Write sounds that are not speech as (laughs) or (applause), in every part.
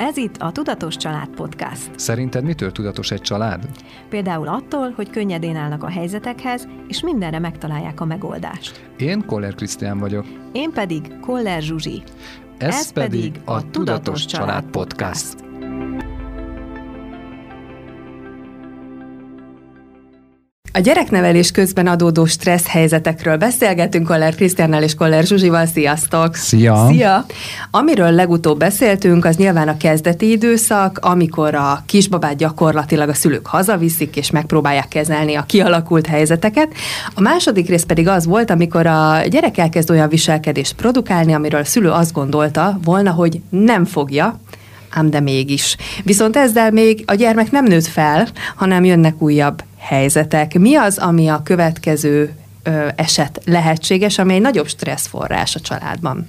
Ez itt a Tudatos Család Podcast. Szerinted mitől tudatos egy család? Például attól, hogy könnyedén állnak a helyzetekhez, és mindenre megtalálják a megoldást. Én Koller Krisztián vagyok. Én pedig Koller Zsuzsi. Ez, Ez pedig a Tudatos Család Podcast. A gyereknevelés közben adódó stressz helyzetekről beszélgetünk Koller Krisztiánnal és Koller Zsuzsival. Sziasztok! Szia! Szia! Amiről legutóbb beszéltünk, az nyilván a kezdeti időszak, amikor a kisbabát gyakorlatilag a szülők hazaviszik, és megpróbálják kezelni a kialakult helyzeteket. A második rész pedig az volt, amikor a gyerek elkezd olyan viselkedést produkálni, amiről a szülő azt gondolta volna, hogy nem fogja, ám de mégis. Viszont ezzel még a gyermek nem nőtt fel, hanem jönnek újabb helyzetek. Mi az, ami a következő ö, eset lehetséges, ami egy nagyobb stresszforrás a családban?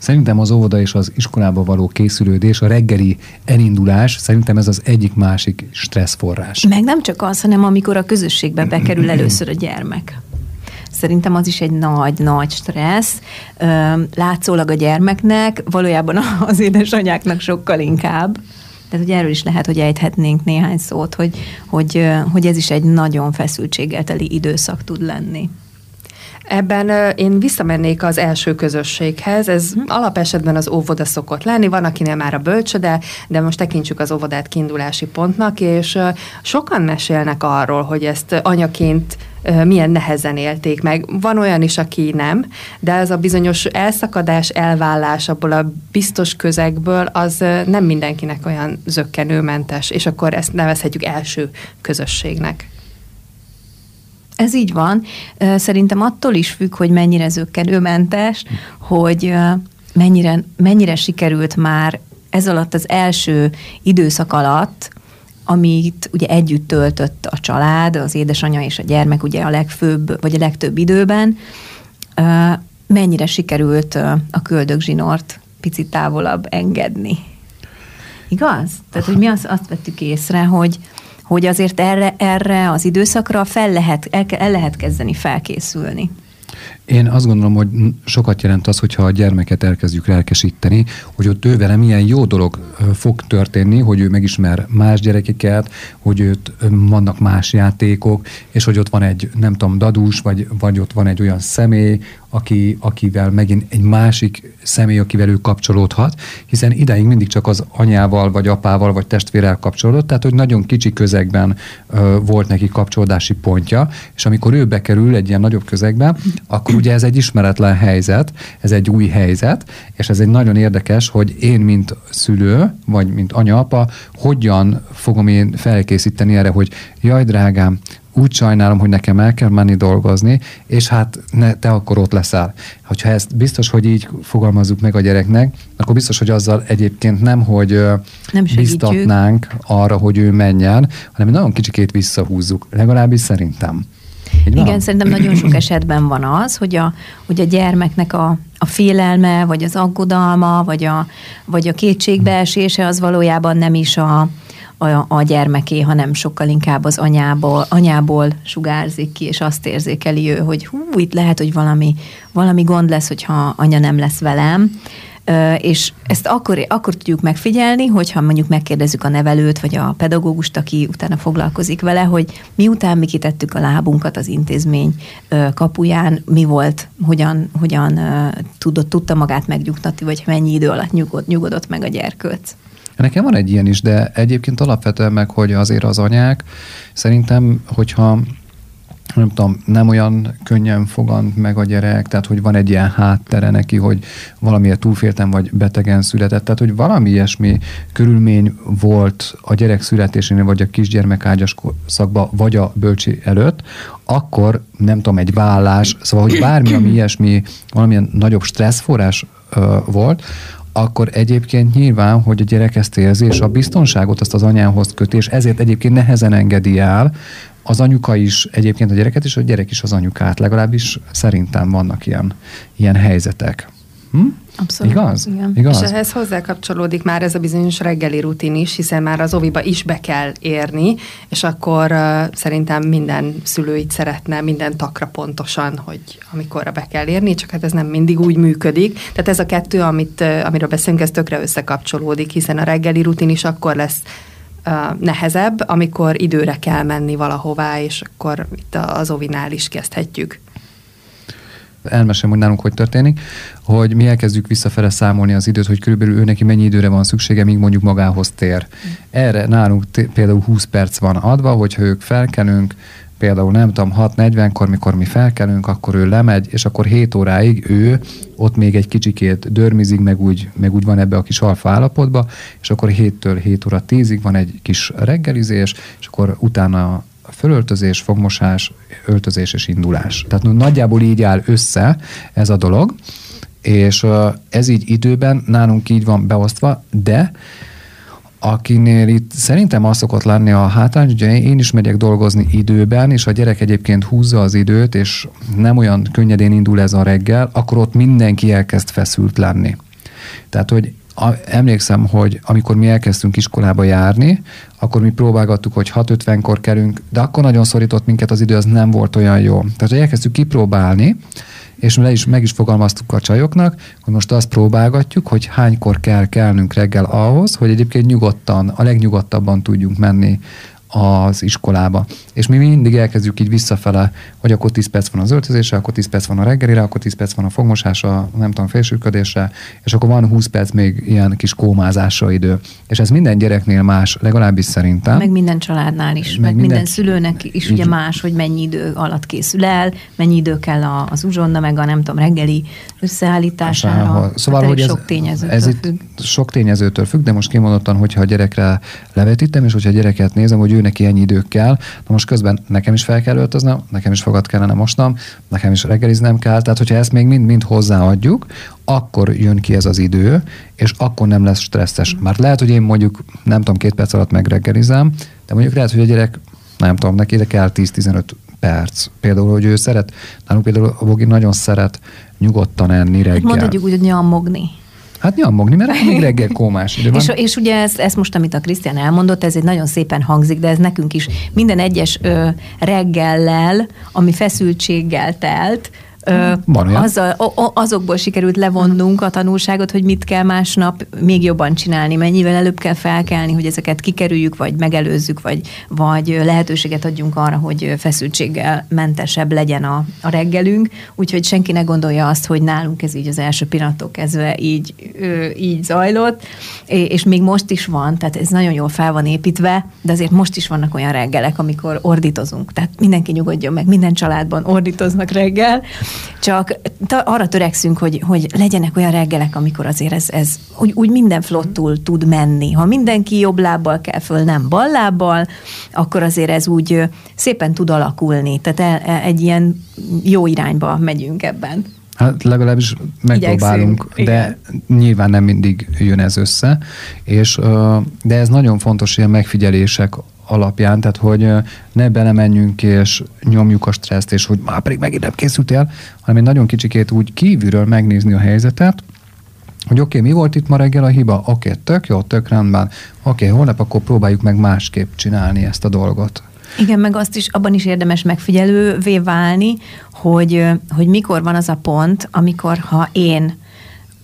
Szerintem az óvoda és az iskolába való készülődés, a reggeli elindulás, szerintem ez az egyik másik stresszforrás. Meg nem csak az, hanem amikor a közösségbe bekerül először a gyermek. Szerintem az is egy nagy-nagy stressz. Látszólag a gyermeknek, valójában (laughs) az édesanyáknak sokkal inkább. Tehát hogy erről is lehet, hogy ejthetnénk néhány szót, hogy, hogy, hogy ez is egy nagyon feszültséggel teli időszak tud lenni. Ebben én visszamennék az első közösséghez, ez hmm. alapesetben az óvoda szokott lenni, van akinél már a bölcsöde, de most tekintsük az óvodát kiindulási pontnak, és sokan mesélnek arról, hogy ezt anyaként milyen nehezen élték meg. Van olyan is, aki nem, de ez a bizonyos elszakadás, elvállás abból a biztos közegből, az nem mindenkinek olyan zöggenőmentes, és akkor ezt nevezhetjük első közösségnek. Ez így van. Szerintem attól is függ, hogy mennyire zöggenőmentes, hogy mennyire, mennyire sikerült már ez alatt az első időszak alatt amit ugye együtt töltött a család, az édesanyja és a gyermek ugye a legfőbb, vagy a legtöbb időben, mennyire sikerült a köldögzsinort picit távolabb engedni. Igaz? Tehát, hogy mi azt, azt vettük észre, hogy, hogy azért erre, erre az időszakra fel lehet, el, el lehet kezdeni felkészülni. Én azt gondolom, hogy sokat jelent az, hogyha a gyermeket elkezdjük lelkesíteni, hogy ott ő vele milyen jó dolog fog történni, hogy ő megismer más gyerekeket, hogy őt vannak más játékok, és hogy ott van egy, nem tudom, dadús, vagy, vagy ott van egy olyan személy, aki, akivel megint egy másik személy, akivel ő kapcsolódhat, hiszen ideig mindig csak az anyával, vagy apával, vagy testvérrel kapcsolódott, tehát hogy nagyon kicsi közegben ö, volt neki kapcsolódási pontja, és amikor ő bekerül egy ilyen nagyobb közegbe, akkor ugye ez egy ismeretlen helyzet, ez egy új helyzet, és ez egy nagyon érdekes, hogy én, mint szülő, vagy mint anya-apa, hogyan fogom én felkészíteni erre, hogy jaj, drágám, úgy sajnálom, hogy nekem el kell menni dolgozni, és hát ne, te akkor ott leszel. Hogyha ezt biztos, hogy így fogalmazzuk meg a gyereknek, akkor biztos, hogy azzal egyébként nem, hogy nem biztatnánk arra, hogy ő menjen, hanem nagyon kicsikét visszahúzzuk, legalábbis szerintem. Így Igen, szerintem nagyon sok esetben van az, hogy a, hogy a gyermeknek a, a félelme, vagy az aggodalma, vagy a, vagy a kétségbeesése az valójában nem is a, a, a gyermeké, hanem sokkal inkább az anyából, anyából sugárzik ki, és azt érzékeli ő, hogy hú, itt lehet, hogy valami, valami gond lesz, hogyha anya nem lesz velem, és ezt akkor, akkor tudjuk megfigyelni, hogyha mondjuk megkérdezzük a nevelőt, vagy a pedagógust, aki utána foglalkozik vele, hogy miután mi kitettük a lábunkat az intézmény kapuján, mi volt, hogyan, hogyan tudott, tudta magát megnyugtatni, vagy mennyi idő alatt nyugod, nyugodott meg a gyerkőc. Nekem van egy ilyen is, de egyébként alapvetően meg, hogy azért az anyák szerintem, hogyha nem tudom, nem olyan könnyen fogant meg a gyerek, tehát hogy van egy ilyen háttere neki, hogy valamiért túlféltem, vagy betegen született, tehát hogy valami ilyesmi körülmény volt a gyerek születésénél, vagy a kisgyermek ágyas szakba, vagy a bölcsi előtt, akkor nem tudom, egy vállás, szóval, hogy bármi, ami ilyesmi, valamilyen nagyobb stresszforrás ö, volt, akkor egyébként nyilván, hogy a gyerek ezt érzi, és a biztonságot azt az anyához köti, és ezért egyébként nehezen engedi el, az anyuka is egyébként a gyereket, és a gyerek is az anyukát. Legalábbis szerintem vannak ilyen, ilyen helyzetek. Hm? Abszolút. Igaz? Igen. Igaz? És ehhez hozzá kapcsolódik már ez a bizonyos reggeli rutin is, hiszen már az oviba is be kell érni, és akkor uh, szerintem minden szülő így szeretne minden takra pontosan, hogy amikorra be kell érni, csak hát ez nem mindig úgy működik. Tehát ez a kettő, amit, uh, amiről beszélünk, ez tökre összekapcsolódik, hiszen a reggeli rutin is akkor lesz uh, nehezebb, amikor időre kell menni valahová, és akkor itt az ovinál is kezdhetjük elmesem, hogy nálunk hogy történik, hogy mi elkezdjük visszafele számolni az időt, hogy körülbelül ő neki mennyi időre van szüksége, míg mondjuk magához tér. Erre nálunk t- például 20 perc van adva, hogyha ők felkelünk, például nem tudom, 6.40-kor, mikor mi felkelünk, akkor ő lemegy, és akkor 7 óráig ő ott még egy kicsikét dörmizik, meg úgy, meg úgy van ebbe a kis alfa állapotba, és akkor 7-től 7 óra 10-ig van egy kis reggelizés, és akkor utána fölöltözés, fogmosás, öltözés és indulás. Tehát nagyjából így áll össze ez a dolog, és ez így időben nálunk így van beosztva, de akinél itt szerintem az szokott lenni a hátrány, hogy én is megyek dolgozni időben, és a gyerek egyébként húzza az időt, és nem olyan könnyedén indul ez a reggel, akkor ott mindenki elkezd feszült lenni. Tehát, hogy a, emlékszem, hogy amikor mi elkezdtünk iskolába járni, akkor mi próbálgattuk, hogy 6.50-kor kerünk, de akkor nagyon szorított minket az idő, az nem volt olyan jó. Tehát, hogy elkezdtük kipróbálni, és le is, meg is fogalmaztuk a csajoknak, hogy most azt próbálgatjuk, hogy hánykor kell kelnünk reggel ahhoz, hogy egyébként nyugodtan, a legnyugodtabban tudjunk menni az iskolába. És mi mindig elkezdjük így visszafele, hogy akkor 10 perc van az öltözésre, akkor 10 perc van a reggelire, akkor 10 perc van a fogmosásra, nem tudom, felsőködésre, és akkor van 20 perc még ilyen kis kómázásra idő. És ez minden gyereknél más, legalábbis szerintem. Meg minden családnál is, meg, meg minden, minden szülőnek is így, ugye más, hogy mennyi idő alatt készül el, mennyi idő kell az uzsonna, meg a nem tudom, reggeli összeállítására. Szóval, hát hogy ez, sok tényezőtől ez függ. itt sok tényezőtől függ, de most kimondottan, hogyha a gyerekre levetítem, és hogyha a gyereket nézem, hogy ő neki ennyi idő kell, na most közben nekem is fel kell öltöznem, nekem is fogat kellene mosnom, nekem is reggeliznem kell, tehát hogyha ezt még mind-mind hozzáadjuk, akkor jön ki ez az idő, és akkor nem lesz stresszes. Mert lehet, hogy én mondjuk, nem tudom, két perc alatt megreggelizem, de mondjuk lehet, hogy a gyerek, nem tudom, neki de kell 10-15 perc. Például, hogy ő szeret, nálunk például a Bogi nagyon szeret nyugodtan enni reggel. Hát mondhatjuk úgy, hogy nyomogni. Hát nyammogni, mert még reggel kómás idő van. és, és ugye ez, ez most, amit a Krisztián elmondott, ez egy nagyon szépen hangzik, de ez nekünk is minden egyes ö, reggellel, ami feszültséggel telt, van. Azzal, azokból sikerült levonnunk a tanulságot, hogy mit kell másnap még jobban csinálni, mennyivel előbb kell felkelni, hogy ezeket kikerüljük, vagy megelőzzük, vagy, vagy lehetőséget adjunk arra, hogy feszültséggel mentesebb legyen a, a reggelünk. Úgyhogy senki ne gondolja azt, hogy nálunk ez így az első pillanattól kezdve így, így zajlott, és még most is van, tehát ez nagyon jól fel van építve, de azért most is vannak olyan reggelek, amikor ordítozunk. Tehát mindenki nyugodjon meg, minden családban ordítoznak reggel, csak arra törekszünk, hogy, hogy legyenek olyan reggelek, amikor azért ez, ez úgy, úgy minden flottul tud menni. Ha mindenki jobb lábbal kell föl, nem bal lábbal, akkor azért ez úgy szépen tud alakulni. Tehát e, e, egy ilyen jó irányba megyünk ebben. Hát legalábbis megpróbálunk, Igyekszünk, de igen. nyilván nem mindig jön ez össze, és de ez nagyon fontos ilyen megfigyelések alapján, tehát hogy ne belemenjünk és nyomjuk a stresszt, és hogy már pedig megint nem készültél, hanem egy nagyon kicsikét úgy kívülről megnézni a helyzetet, hogy oké, okay, mi volt itt ma reggel a hiba? Oké, okay, tök jó, tök rendben. Oké, okay, holnap akkor próbáljuk meg másképp csinálni ezt a dolgot. Igen, meg azt is, abban is érdemes megfigyelővé válni, hogy, hogy mikor van az a pont, amikor ha én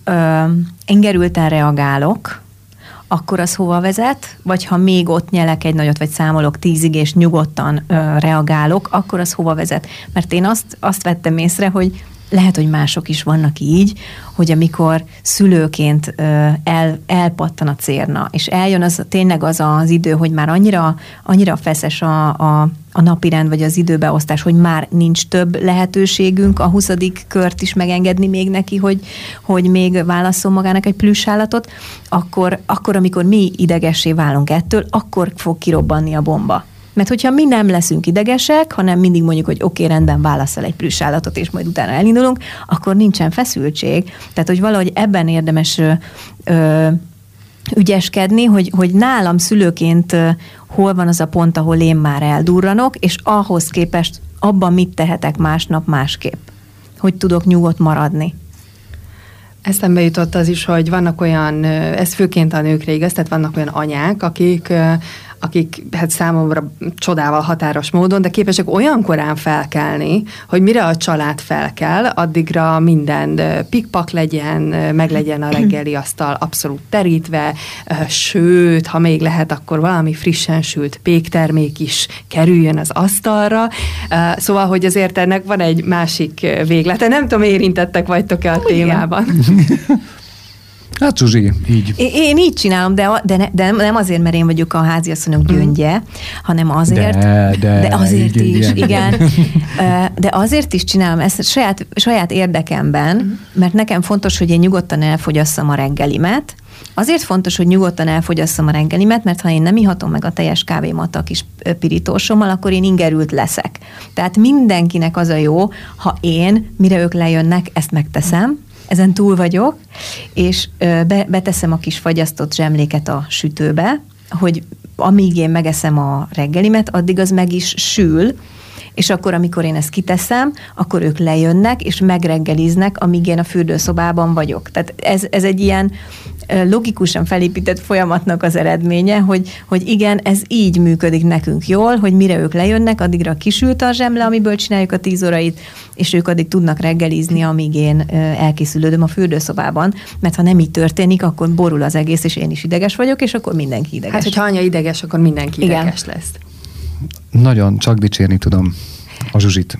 ö, engerülten reagálok, akkor az hova vezet, vagy ha még ott nyelek egy nagyot, vagy számolok tízig, és nyugodtan ö, reagálok, akkor az hova vezet. Mert én azt, azt vettem észre, hogy lehet, hogy mások is vannak így, hogy amikor szülőként el, elpattan a cérna, és eljön az tényleg az az idő, hogy már annyira, annyira feszes a, a, a napirend, vagy az időbeosztás, hogy már nincs több lehetőségünk a 20. kört is megengedni még neki, hogy, hogy még válaszol magának egy plüssállatot, akkor, akkor, amikor mi idegessé válunk ettől, akkor fog kirobbanni a bomba. Mert hogyha mi nem leszünk idegesek, hanem mindig mondjuk, hogy oké, okay, rendben válaszol egy plusz állatot, és majd utána elindulunk, akkor nincsen feszültség. Tehát, hogy valahogy ebben érdemes ö, ügyeskedni, hogy, hogy nálam szülőként hol van az a pont, ahol én már eldurranok, és ahhoz képest abban mit tehetek másnap másképp. Hogy tudok nyugodt maradni. Eszembe jutott az is, hogy vannak olyan, ez főként a nőkre igaz, tehát vannak olyan anyák, akik akik hát számomra csodával határos módon, de képesek olyan korán felkelni, hogy mire a család felkel, addigra minden pikpak legyen, meg legyen a reggeli asztal abszolút terítve, sőt, ha még lehet, akkor valami frissen sült péktermék is kerüljön az asztalra. Szóval, hogy azért ennek van egy másik véglete. Nem tudom, érintettek vagytok-e a témában. (laughs) Hát Zsuzsi, így. Én, én így csinálom, de, de, ne, de nem azért, mert én vagyok a háziasszonyok mhm. gyöngye, hanem azért, de, de, de azért így, is, igen. (laughs) igen. De azért is csinálom ezt saját, saját érdekemben, mhm. mert nekem fontos, hogy én nyugodtan elfogyasszam a reggelimet, Azért fontos, hogy nyugodtan elfogyasszam a reggelimet, mert ha én nem ihatom meg a teljes kávémat a kis pirítósommal, akkor én ingerült leszek. Tehát mindenkinek az a jó, ha én, mire ők lejönnek, ezt megteszem, ezen túl vagyok, és be, beteszem a kis fagyasztott zsemléket a sütőbe, hogy amíg én megeszem a reggelimet, addig az meg is sül, és akkor, amikor én ezt kiteszem, akkor ők lejönnek, és megreggeliznek, amíg én a fürdőszobában vagyok. Tehát ez, ez egy ilyen logikusan felépített folyamatnak az eredménye, hogy, hogy igen, ez így működik nekünk jól, hogy mire ők lejönnek, addigra kisült a zsemle, amiből csináljuk a tíz órait, és ők addig tudnak reggelizni, amíg én elkészülődöm a fürdőszobában, mert ha nem így történik, akkor borul az egész, és én is ideges vagyok, és akkor mindenki ideges. Hát, hogyha anya ideges, akkor mindenki igen. ideges lesz. Nagyon, csak dicsérni tudom a Zsuzsit.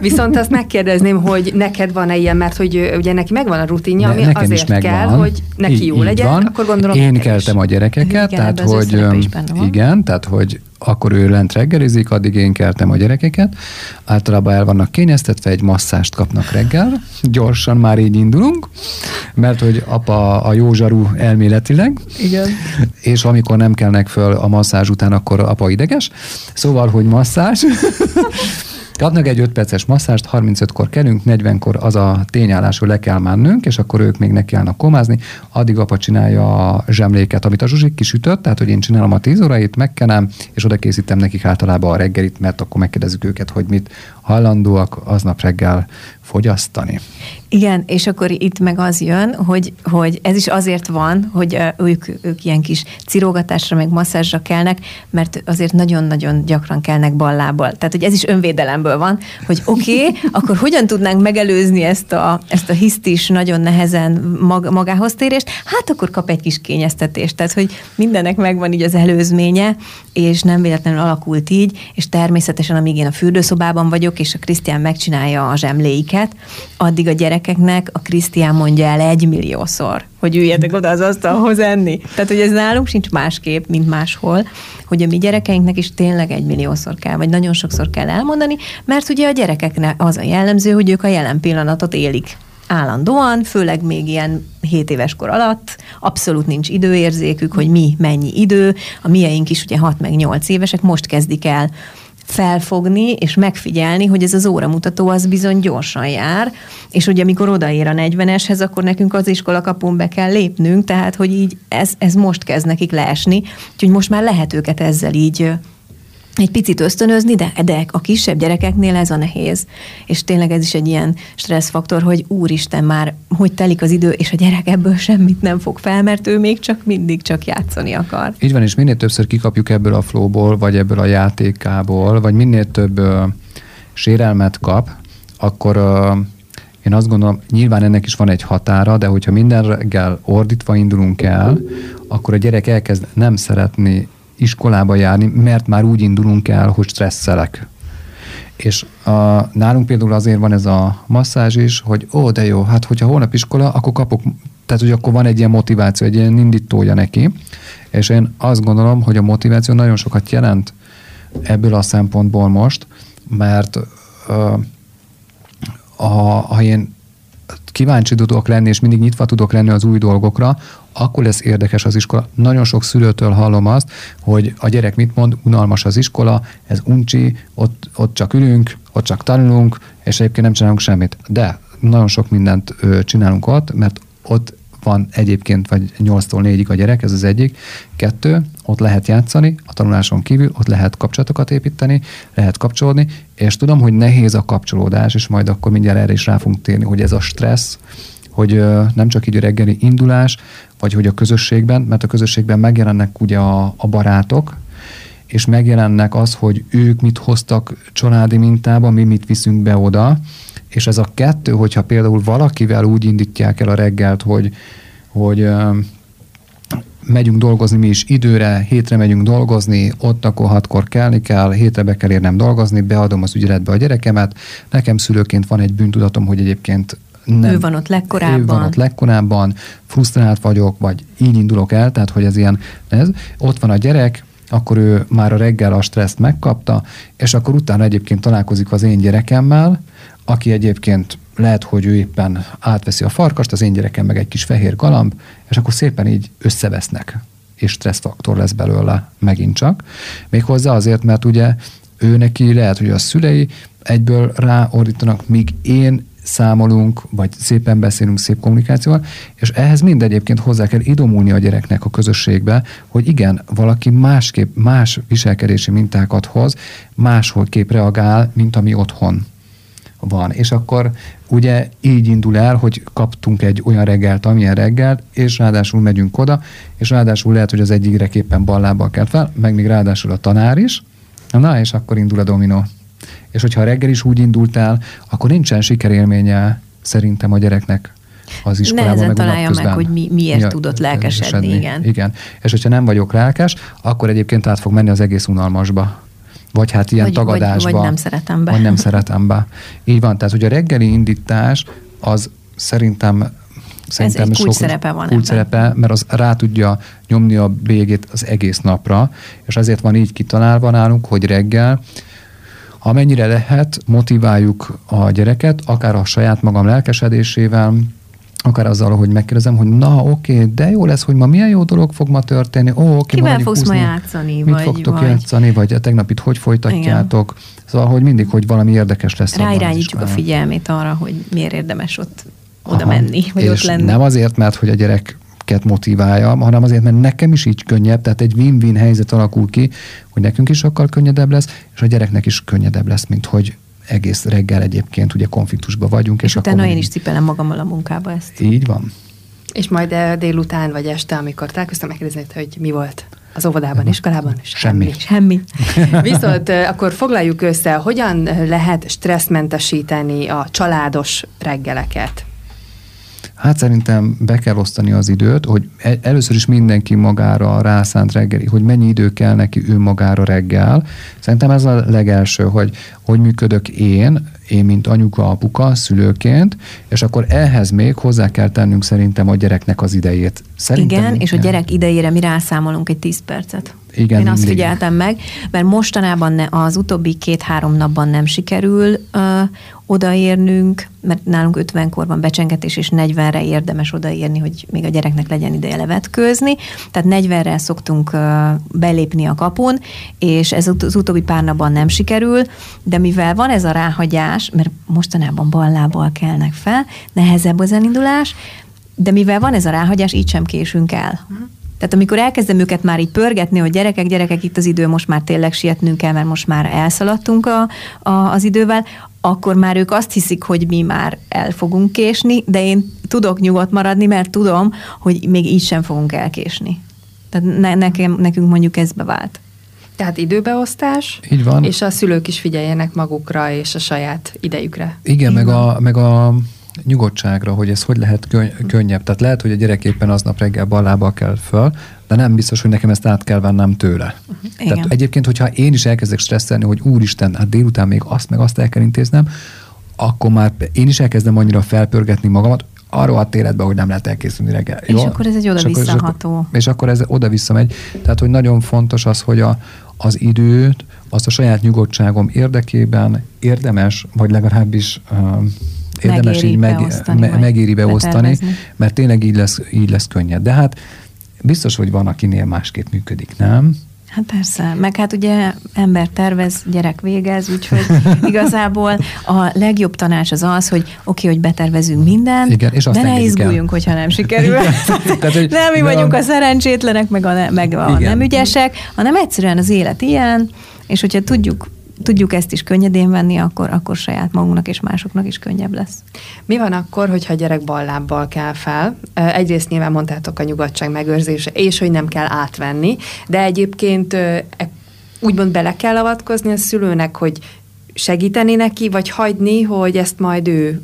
Viszont azt megkérdezném, hogy neked van-e ilyen, mert hogy ugye neki megvan a rutinja, ami nekem azért is kell, hogy neki így, jó így legyen, van. akkor gondolom. Én keltem a gyerekeket, igen, tehát hogy igen, tehát hogy akkor ő lent reggelizik, addig én keltem a gyerekeket. Általában el vannak kényeztetve, egy masszást kapnak reggel. Gyorsan már így indulunk, mert hogy apa a jó zsarú elméletileg. Igen. És amikor nem kelnek föl a masszázs után, akkor apa ideges. Szóval, hogy masszázs. (laughs) Adnak egy 5 perces masszást, 35-kor kelünk, 40-kor az a tényállás, hogy le kell mennünk, és akkor ők még nekiállnak komázni. Addig apa csinálja a zsemléket, amit a Zsuzsik kisütött, tehát hogy én csinálom a 10 órait, megkenem, és oda készítem nekik általában a reggelit, mert akkor megkérdezzük őket, hogy mit hajlandóak aznap reggel fogyasztani. Igen, és akkor itt meg az jön, hogy, hogy ez is azért van, hogy ők, ők ilyen kis cirógatásra, meg masszázsra kelnek, mert azért nagyon-nagyon gyakran kelnek ballából. Tehát, hogy ez is önvédelemből van, hogy oké, okay, (laughs) akkor hogyan tudnánk megelőzni ezt a, ezt a hisztis, nagyon nehezen mag, magához térést? Hát akkor kap egy kis kényeztetést. Tehát, hogy mindennek megvan így az előzménye, és nem véletlenül alakult így, és természetesen, amíg én a fürdőszobában vagyok, és a Krisztián megcsinálja a zsemléiket, addig a gyerekeknek a Krisztián mondja el egymilliószor, hogy üljetek oda az asztalhoz enni. Tehát, hogy ez nálunk sincs másképp, mint máshol, hogy a mi gyerekeinknek is tényleg egymilliószor kell, vagy nagyon sokszor kell elmondani, mert ugye a gyerekeknek az a jellemző, hogy ők a jelen pillanatot élik állandóan, főleg még ilyen 7 éves kor alatt, abszolút nincs időérzékük, hogy mi mennyi idő, a mieink is ugye 6 meg 8 évesek most kezdik el felfogni és megfigyelni, hogy ez az óramutató az bizony gyorsan jár, és hogy amikor odaér a 40-eshez, akkor nekünk az iskola kapun be kell lépnünk, tehát hogy így ez, ez most kezd nekik leesni, úgyhogy most már lehet őket ezzel így egy picit ösztönözni, de, de a kisebb gyerekeknél ez a nehéz. És tényleg ez is egy ilyen stresszfaktor, hogy úristen már, hogy telik az idő, és a gyerek ebből semmit nem fog fel, mert ő még csak mindig csak játszani akar. Így van, és minél többször kikapjuk ebből a flóból, vagy ebből a játékából, vagy minél több uh, sérelmet kap, akkor uh, én azt gondolom, nyilván ennek is van egy határa, de hogyha minden reggel ordítva indulunk el, akkor a gyerek elkezd nem szeretni iskolába járni, mert már úgy indulunk el, hogy stresszelek. És a, nálunk például azért van ez a masszázs is, hogy ó, de jó, hát hogyha holnap iskola, akkor kapok, tehát hogy akkor van egy ilyen motiváció, egy ilyen indítója neki. És én azt gondolom, hogy a motiváció nagyon sokat jelent ebből a szempontból most, mert a, ha én kíváncsi tudok lenni, és mindig nyitva tudok lenni az új dolgokra, akkor lesz érdekes az iskola. Nagyon sok szülőtől hallom azt, hogy a gyerek mit mond, unalmas az iskola, ez uncsi, ott, ott csak ülünk, ott csak tanulunk, és egyébként nem csinálunk semmit. De nagyon sok mindent ö, csinálunk ott, mert ott van egyébként, vagy 8-tól 4-ig a gyerek, ez az egyik. Kettő, ott lehet játszani, a tanuláson kívül, ott lehet kapcsolatokat építeni, lehet kapcsolódni, és tudom, hogy nehéz a kapcsolódás, és majd akkor mindjárt erre is rá fogunk térni, hogy ez a stressz, hogy nem csak így a reggeli indulás, vagy hogy a közösségben, mert a közösségben megjelennek ugye a, a barátok, és megjelennek az, hogy ők mit hoztak családi mintába, mi mit viszünk be oda, és ez a kettő, hogyha például valakivel úgy indítják el a reggelt, hogy, hogy megyünk dolgozni mi is időre, hétre megyünk dolgozni, ott akkor hatkor kelni kell, hétre be kell érnem dolgozni, beadom az ügyeletbe a gyerekemet. Nekem szülőként van egy bűntudatom, hogy egyébként nem. Ő van ott legkorábban. Ő van ott legkorábban, frusztrált vagyok, vagy így indulok el, tehát hogy ez ilyen, ez, ott van a gyerek, akkor ő már a reggel a stresszt megkapta, és akkor utána egyébként találkozik az én gyerekemmel, aki egyébként lehet, hogy ő éppen átveszi a farkast, az én gyerekem meg egy kis fehér galamb, és akkor szépen így összevesznek, és stresszfaktor lesz belőle megint csak. Méghozzá azért, mert ugye ő neki lehet, hogy a szülei egyből ráordítanak, míg én számolunk, vagy szépen beszélünk, szép kommunikációval, és ehhez mind egyébként hozzá kell idomulni a gyereknek a közösségbe, hogy igen, valaki másképp, más viselkedési mintákat hoz, máshol kép reagál, mint ami otthon van. És akkor ugye így indul el, hogy kaptunk egy olyan reggelt, amilyen reggelt, és ráadásul megyünk oda, és ráadásul lehet, hogy az egyik gyerek éppen ballábbal kelt fel, meg még ráadásul a tanár is, na, és akkor indul a dominó. És hogyha reggel is úgy indult el, akkor nincsen sikerélménye szerintem a gyereknek az iskolában. Nehezen meg találja meg, hogy mi, miért ja, tudott lelkesedni, igen. Igen. És hogyha nem vagyok lelkes, akkor egyébként át fog menni az egész unalmasba vagy hát ilyen vagy, tagadásba. Vagy, vagy nem szeretem be. Vagy nem szeretem be. Így van, tehát hogy a reggeli indítás az szerintem Szerintem Ez egy kulcs szerepe van kulcs szerepe, mert az rá tudja nyomni a bélyegét az egész napra, és azért van így kitalálva nálunk, hogy reggel amennyire lehet, motiváljuk a gyereket, akár a saját magam lelkesedésével, akár azzal, hogy megkérdezem, hogy na oké, okay, de jó lesz, hogy ma milyen jó dolog fog ma történni, ó, oké, okay, Kivel fogsz ma játszani? Mit vagy, fogtok vagy... játszani, vagy a tegnap itt hogy folytatjátok? Igen. Szóval, hogy mindig, hogy valami érdekes lesz. Ráirányítjuk a figyelmét arra, hogy miért érdemes ott oda Aha. menni, vagy és ott lenni. nem azért, mert hogy a gyerek motiválja, hanem azért, mert nekem is így könnyebb, tehát egy win-win helyzet alakul ki, hogy nekünk is sokkal könnyedebb lesz, és a gyereknek is könnyedebb lesz, mint hogy egész reggel egyébként ugye konfliktusban vagyunk. És, és utána akkor én is cipelem magammal a munkába ezt. Így van. És majd eh, délután vagy este, amikor találkoztam, megkérdeznéd, hogy mi volt az óvodában, iskolában? Semmi. Semmi. (laughs) Viszont eh, akkor foglaljuk össze, hogyan lehet stresszmentesíteni a családos reggeleket? Hát szerintem be kell osztani az időt, hogy e- először is mindenki magára rászánt reggeli, hogy mennyi idő kell neki ő magára reggel. Szerintem ez a legelső, hogy hogy működök én, én, mint anyuka, apuka, szülőként, és akkor ehhez még hozzá kell tennünk szerintem a gyereknek az idejét. Szerintem igen, és a gyerek idejére mi rászámolunk egy 10 percet. Igen, Én azt figyeltem meg, mert mostanában ne, az utóbbi két-három napban nem sikerül uh, odaérnünk, mert nálunk 50-kor van becsengetés, és 40-re érdemes odaérni, hogy még a gyereknek legyen ideje levetkőzni. Tehát 40-re szoktunk uh, belépni a kapun, és ez az utóbbi pár napban nem sikerül, de mivel van ez a ráhagyás, mert mostanában ballából kelnek fel, nehezebb az elindulás, de mivel van ez a ráhagyás, így sem késünk el. Uh-huh. Tehát amikor elkezdem őket már így pörgetni, hogy gyerekek, gyerekek, itt az idő, most már tényleg sietnünk kell, mert most már elszaladtunk a, a, az idővel, akkor már ők azt hiszik, hogy mi már el fogunk késni, de én tudok nyugodt maradni, mert tudom, hogy még így sem fogunk elkésni. Tehát ne, nekem, nekünk mondjuk ez bevált. Tehát időbeosztás, Így van. és a szülők is figyeljenek magukra és a saját idejükre. Igen, meg a, meg a nyugodtságra, hogy ez hogy lehet könnyebb. Tehát lehet, hogy a gyerek éppen aznap reggel ballába kell föl, de nem biztos, hogy nekem ezt át kell vennem tőle. Uh-huh. Tehát egyébként, hogyha én is elkezdek stresszelni, hogy úristen, hát délután még azt meg azt el kell intéznem, akkor már én is elkezdem annyira felpörgetni magamat, arról a életben, hogy nem lehet elkészülni reggel. És Jó? akkor ez egy oda-visszaható. És, és, akkor ez oda-vissza megy. Tehát, hogy nagyon fontos az, hogy a, az időt, azt a saját nyugodtságom érdekében érdemes, vagy legalábbis uh, érdemes megéri így meg, beosztani, me, megéri beosztani, mert tényleg így lesz, így lesz könnyed. De hát biztos, hogy van, akinél másképp működik, nem? Hát persze, meg hát ugye ember tervez, gyerek végez, úgyhogy (laughs) igazából a legjobb tanács az az, hogy oké, okay, hogy betervezünk mindent, Igen, és de ne izguljunk, el. hogyha nem sikerül. Tehát, hogy (laughs) nem mi vagyunk a... a szerencsétlenek, meg a, meg a nem ügyesek, hanem egyszerűen az élet ilyen, és hogyha tudjuk tudjuk ezt is könnyedén venni, akkor, akkor saját magunknak és másoknak is könnyebb lesz. Mi van akkor, hogyha a gyerek ballábbal kell fel? Egyrészt nyilván mondtátok a nyugodtság megőrzése, és hogy nem kell átvenni, de egyébként e, úgymond bele kell avatkozni a szülőnek, hogy segíteni neki, vagy hagyni, hogy ezt majd ő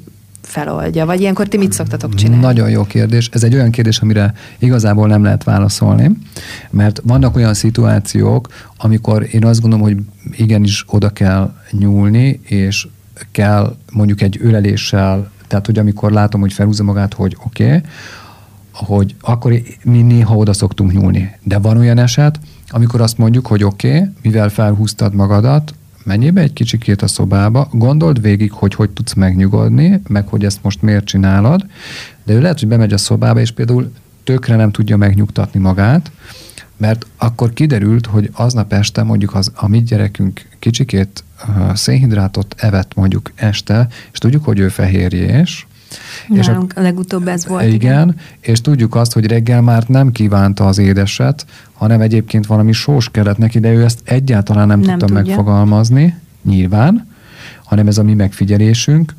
feloldja? Vagy ilyenkor ti mit szoktatok csinálni? Nagyon jó kérdés. Ez egy olyan kérdés, amire igazából nem lehet válaszolni, mert vannak olyan szituációk, amikor én azt gondolom, hogy igenis oda kell nyúlni, és kell mondjuk egy öleléssel, tehát hogy amikor látom, hogy felhúzza magát, hogy oké, okay, hogy akkor mi néha oda szoktunk nyúlni. De van olyan eset, amikor azt mondjuk, hogy oké, okay, mivel felhúztad magadat, menjél be egy kicsikét a szobába, gondold végig, hogy hogy tudsz megnyugodni, meg hogy ezt most miért csinálod, de ő lehet, hogy bemegy a szobába, és például tökre nem tudja megnyugtatni magát, mert akkor kiderült, hogy aznap este mondjuk az, a mi gyerekünk kicsikét uh, szénhidrátot evett mondjuk este, és tudjuk, hogy ő fehérjés, Nálunk és a, legutóbb ez volt. Igen, igen, és tudjuk azt, hogy reggel már nem kívánta az édeset, hanem egyébként valami sós kellett neki, de ő ezt egyáltalán nem, nem tudta tudja. megfogalmazni, nyilván, hanem ez a mi megfigyelésünk,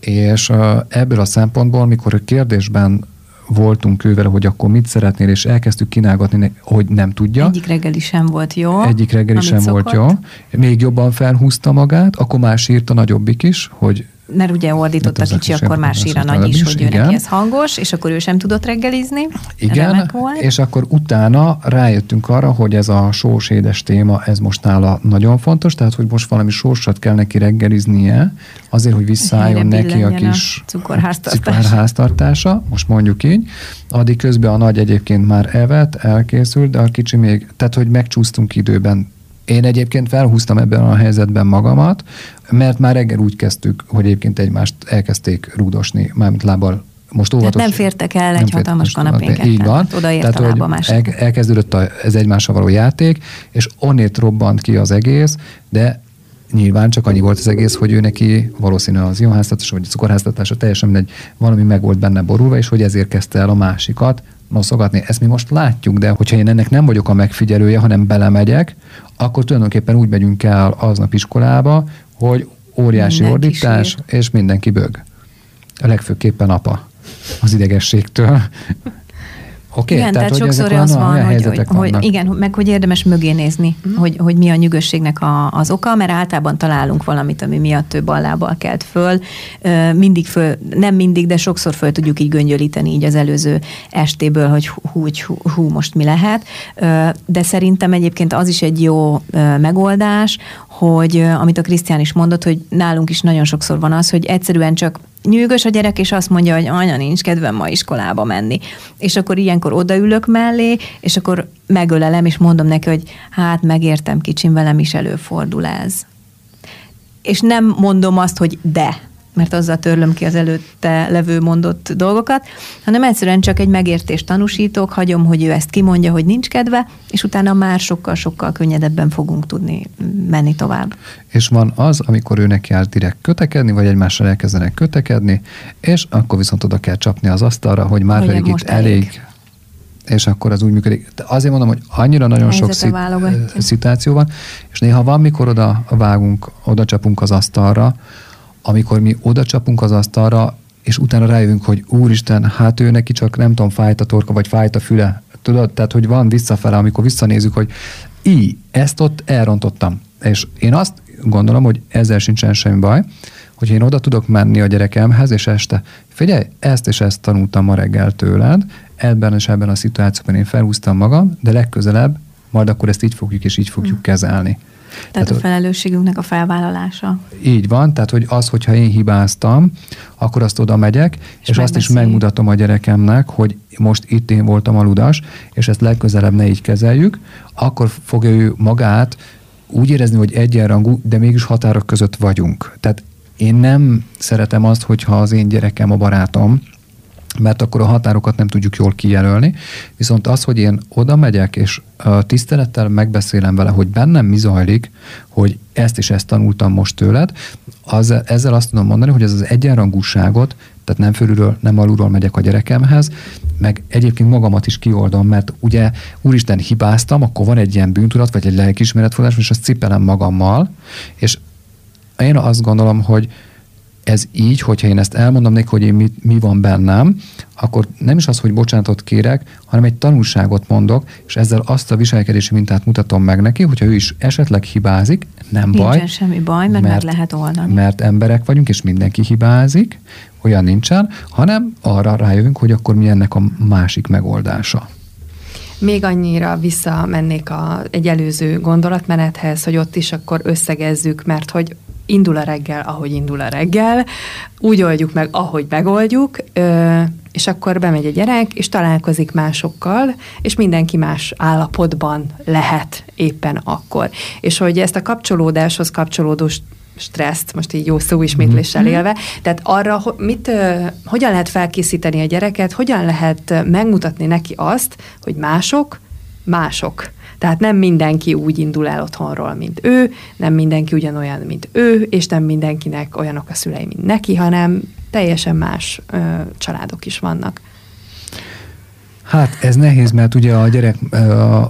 és ebből a szempontból, mikor a kérdésben voltunk ővel, hogy akkor mit szeretnél, és elkezdtük kínálgatni, hogy nem tudja. Egyik reggeli sem volt jó. Egyik reggeli sem szokott. volt jó. Még jobban felhúzta magát, akkor más írt a nagyobbik is, hogy mert ugye ordított hát a kicsi, akkor már sír a nagy is, hogy ő neki ez hangos, és akkor ő sem tudott reggelizni. Igen, és akkor utána rájöttünk arra, hogy ez a sós édes téma, ez most nála nagyon fontos, tehát hogy most valami sósat kell neki reggeliznie, azért, hogy visszaálljon neki a kis a cukorháztartása. cukorháztartása, most mondjuk így. Addig közben a nagy egyébként már evett, elkészült, de a kicsi még, tehát hogy megcsúsztunk időben én egyébként felhúztam ebben a helyzetben magamat, mert már reggel úgy kezdtük, hogy egyébként egymást elkezdték rúdosni, mármint lábbal most óvatos. Tehát nem fértek el egy hatalmas kanapén Így van. Odaért Tehát, a másik. El, elkezdődött a, ez egymásra való játék, és onnét robbant ki az egész, de nyilván csak annyi volt az egész, hogy ő neki valószínűleg az ionháztatása vagy a cukorháztatása teljesen mindegy, valami meg volt benne borulva, és hogy ezért kezdte el a másikat noszogatni. Ezt mi most látjuk, de hogyha én ennek nem vagyok a megfigyelője, hanem belemegyek, akkor tulajdonképpen úgy megyünk el aznap iskolába, hogy óriási mindenki ordítás, sír. és mindenki bög. A legfőképpen apa az idegességtől. Okay, igen, tehát, tehát sokszor az van, hogy, hogy, hogy, igen, meg hogy érdemes mögé nézni, mm. hogy, hogy mi a nyugösségnek a, az oka, mert általában találunk valamit, ami miatt több allábbal kelt föl. Mindig föl, nem mindig, de sokszor föl tudjuk így göngyölíteni így az előző estéből, hogy hú, hú, hú most mi lehet. De szerintem egyébként az is egy jó megoldás, hogy amit a Krisztián is mondott, hogy nálunk is nagyon sokszor van az, hogy egyszerűen csak nyűgös a gyerek, és azt mondja, hogy anya, nincs kedvem ma iskolába menni. És akkor ilyenkor odaülök mellé, és akkor megölelem, és mondom neki, hogy hát megértem kicsim, velem is előfordul ez. És nem mondom azt, hogy de, mert azzal törlöm ki az előtte levő mondott dolgokat, hanem egyszerűen csak egy megértést tanúsítok, hagyom, hogy ő ezt kimondja, hogy nincs kedve, és utána már sokkal-sokkal könnyedebben fogunk tudni menni tovább. És van az, amikor őnek kell direkt kötekedni, vagy egymással elkezdenek kötekedni, és akkor viszont oda kell csapni az asztalra, hogy már pedig itt elég, elég és akkor az úgy működik. De azért mondom, hogy annyira nagyon sok szit- szituáció van, és néha van, mikor oda vágunk, oda csapunk az asztalra, amikor mi oda csapunk az asztalra, és utána rájövünk, hogy úristen, hát ő neki csak nem tudom, fájt a torka, vagy fájt a füle. Tudod, tehát, hogy van visszafele, amikor visszanézzük, hogy így, ezt ott elrontottam. És én azt gondolom, hogy ezzel sincsen semmi baj, hogy én oda tudok menni a gyerekemhez, és este, figyelj, ezt és ezt tanultam ma reggel tőled, ebben és ebben a szituációban én felhúztam magam, de legközelebb majd akkor ezt így fogjuk és így fogjuk hm. kezelni. Tehát, tehát a felelősségünknek a felvállalása. Így van, tehát hogy az, hogyha én hibáztam, akkor azt oda megyek, és, és azt is megmutatom a gyerekemnek, hogy most itt én voltam a ludas, és ezt legközelebb ne így kezeljük, akkor fogja ő magát úgy érezni, hogy egyenrangú, de mégis határok között vagyunk. Tehát én nem szeretem azt, hogyha az én gyerekem a barátom, mert akkor a határokat nem tudjuk jól kijelölni. Viszont az, hogy én oda megyek, és tisztelettel megbeszélem vele, hogy bennem mi zajlik, hogy ezt és ezt tanultam most tőled, az, ezzel azt tudom mondani, hogy ez az egyenrangúságot, tehát nem fölülről, nem alulról megyek a gyerekemhez, meg egyébként magamat is kioldom, mert ugye úristen hibáztam, akkor van egy ilyen bűntudat, vagy egy lelkismeretforrás, és azt cipelem magammal, és én azt gondolom, hogy ez így, hogyha én ezt elmondom neki, hogy én mi, mi van bennem, akkor nem is az, hogy bocsánatot kérek, hanem egy tanulságot mondok, és ezzel azt a viselkedési mintát mutatom meg neki, hogyha ő is esetleg hibázik, nem Nincsen baj. semmi baj, mert, mert meg lehet oldani. Mert emberek vagyunk, és mindenki hibázik, olyan nincsen, hanem arra rájövünk, hogy akkor mi ennek a másik megoldása. Még annyira visszamennék a, egy előző gondolatmenethez, hogy ott is akkor összegezzük, mert hogy indul a reggel, ahogy indul a reggel, úgy oldjuk meg, ahogy megoldjuk, és akkor bemegy a gyerek, és találkozik másokkal, és mindenki más állapotban lehet éppen akkor. És hogy ezt a kapcsolódáshoz kapcsolódó stresszt, most így jó szóismétléssel mm-hmm. élve, tehát arra, mit, hogyan lehet felkészíteni a gyereket, hogyan lehet megmutatni neki azt, hogy mások, mások. Tehát nem mindenki úgy indul el otthonról, mint ő, nem mindenki ugyanolyan, mint ő, és nem mindenkinek olyanok a szülei, mint neki, hanem teljesen más ö, családok is vannak. Hát ez nehéz, mert ugye a gyerek ö,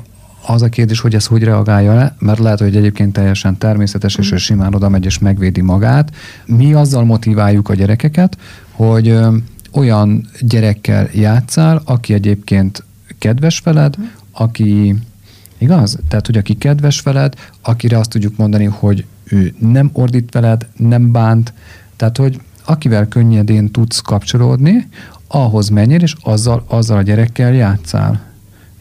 az a kérdés, hogy ez hogy reagálja le, mert lehet, hogy egyébként teljesen természetes, és ő simán oda megy és megvédi magát. Mi azzal motiváljuk a gyerekeket, hogy ö, olyan gyerekkel játszál, aki egyébként kedves veled, aki Igaz? Tehát, hogy aki kedves veled, akire azt tudjuk mondani, hogy ő nem ordít veled, nem bánt, tehát, hogy akivel könnyedén tudsz kapcsolódni, ahhoz menjél, és azzal, azzal a gyerekkel játszál.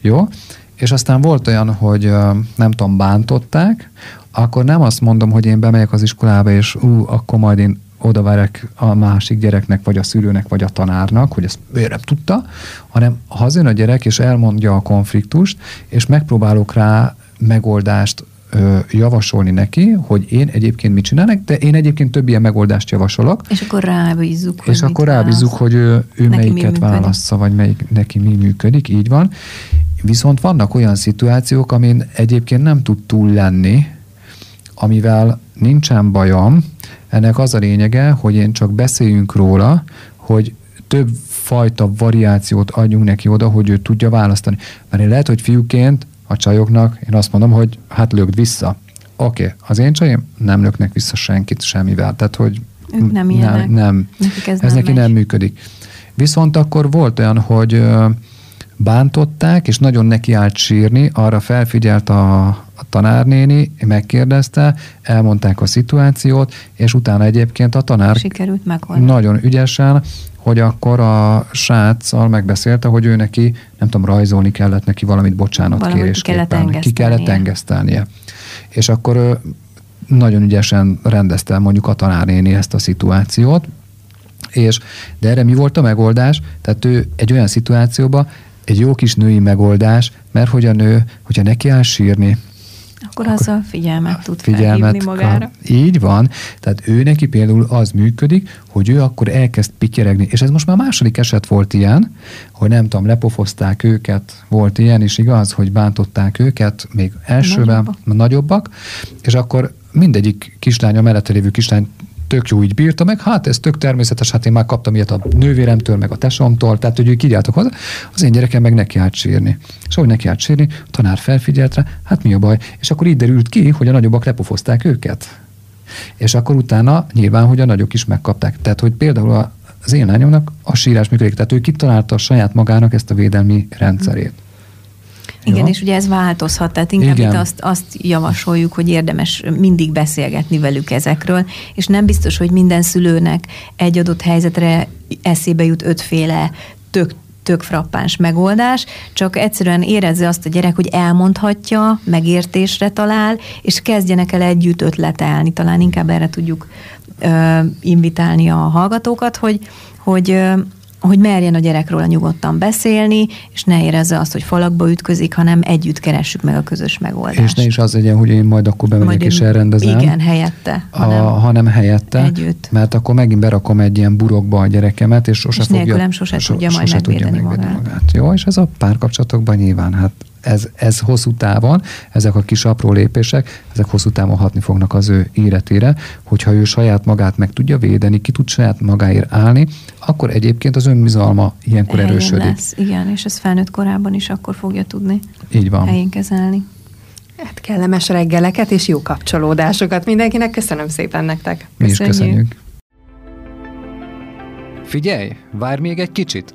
Jó? És aztán volt olyan, hogy nem tudom, bántották, akkor nem azt mondom, hogy én bemegyek az iskolába, és ú, akkor majd én oda várek a másik gyereknek, vagy a szülőnek, vagy a tanárnak, hogy ezt ő nem tudta, hanem hazajön a gyerek, és elmondja a konfliktust, és megpróbálok rá megoldást ö, javasolni neki, hogy én egyébként mit csinálnak, de én egyébként több ilyen megoldást javasolok. És akkor rábízzuk, És akkor rábízzuk, hogy ő, ő melyiket válassza, vagy melyik neki mi működik, így van. Viszont vannak olyan szituációk, amin egyébként nem tud túl lenni, amivel nincsen bajom, ennek az a lényege, hogy én csak beszéljünk róla, hogy több fajta variációt adjunk neki oda, hogy ő tudja választani. Mert én lehet, hogy fiúként a csajoknak én azt mondom, hogy hát lögd vissza. Oké, okay, az én csajom nem löknek vissza senkit semmivel. Tehát, hogy ők nem ilyenek. Nem, nem. Nekik ez, ez nem neki megy. nem működik. Viszont akkor volt olyan, hogy bántották, és nagyon neki állt sírni, arra felfigyelt a, a tanárnéni, megkérdezte, elmondták a szituációt, és utána egyébként a tanár Sikerült megoldani. nagyon ügyesen, hogy akkor a sráccal megbeszélte, hogy ő neki, nem tudom, rajzolni kellett neki valamit bocsánatkérésképpen. Kellett Ki kellett engesztelnie. És akkor nagyon ügyesen rendezte mondjuk a tanárnéni ezt a szituációt, és, de erre mi volt a megoldás? Tehát ő egy olyan szituációba egy jó kis női megoldás, mert hogy a nő, hogyha neki áll sírni, akkor, akkor azzal figyelmet tud figyelmet felhívni magára. Kap. Így van. Tehát ő neki például az működik, hogy ő akkor elkezd pityeregni. És ez most már második eset volt ilyen, hogy nem tudom, lepofozták őket, volt ilyen is igaz, hogy bántották őket, még elsőben nagyobbak, nagyobbak és akkor mindegyik kislány, a mellette lévő kislány tök jó így bírta meg, hát ez tök természetes, hát én már kaptam ilyet a nővéremtől, meg a tesomtól, tehát hogy ők így hozzá, az én gyerekem meg neki állt sírni. És ahogy neki állt sírni, a tanár felfigyelt rá, hát mi a baj? És akkor így derült ki, hogy a nagyobbak lepofozták őket. És akkor utána nyilván, hogy a nagyok is megkapták. Tehát, hogy például az én lányomnak a sírás működik, tehát ő kitalálta a saját magának ezt a védelmi rendszerét. Igen, ja. és ugye ez változhat, tehát inkább Igen. itt azt, azt javasoljuk, hogy érdemes mindig beszélgetni velük ezekről, és nem biztos, hogy minden szülőnek egy adott helyzetre eszébe jut ötféle tök tök frappáns megoldás, csak egyszerűen érezze azt a gyerek, hogy elmondhatja, megértésre talál, és kezdjenek el együtt ötletelni. Talán inkább erre tudjuk ö, invitálni a hallgatókat, hogy, hogy ö, hogy merjen a gyerekről a nyugodtan beszélni, és ne érezze azt, hogy falakba ütközik, hanem együtt keressük meg a közös megoldást. És ne is az legyen, hogy én majd akkor bemegyek majd és elrendezem. Igen, helyette. Hanem, a, hanem helyette. Együtt. Mert akkor megint berakom egy ilyen burokba a gyerekemet, és sose és fogja... sose, sose tudja majd sose megvédeni, tudja megvédeni magát. magát. Jó, és ez a párkapcsolatokban nyilván hát ez, ez hosszú távon, ezek a kis apró lépések, ezek hosszú távon hatni fognak az ő életére, hogyha ő saját magát meg tudja védeni, ki tud saját magáért állni, akkor egyébként az önbizalma ilyenkor Helyén erősödik. Lesz. Igen, és ez felnőtt korában is akkor fogja tudni Így van. helyén kezelni. Hát kellemes reggeleket és jó kapcsolódásokat mindenkinek. Köszönöm szépen nektek. Mi is Köszönjük. köszönjük. Figyelj, várj még egy kicsit.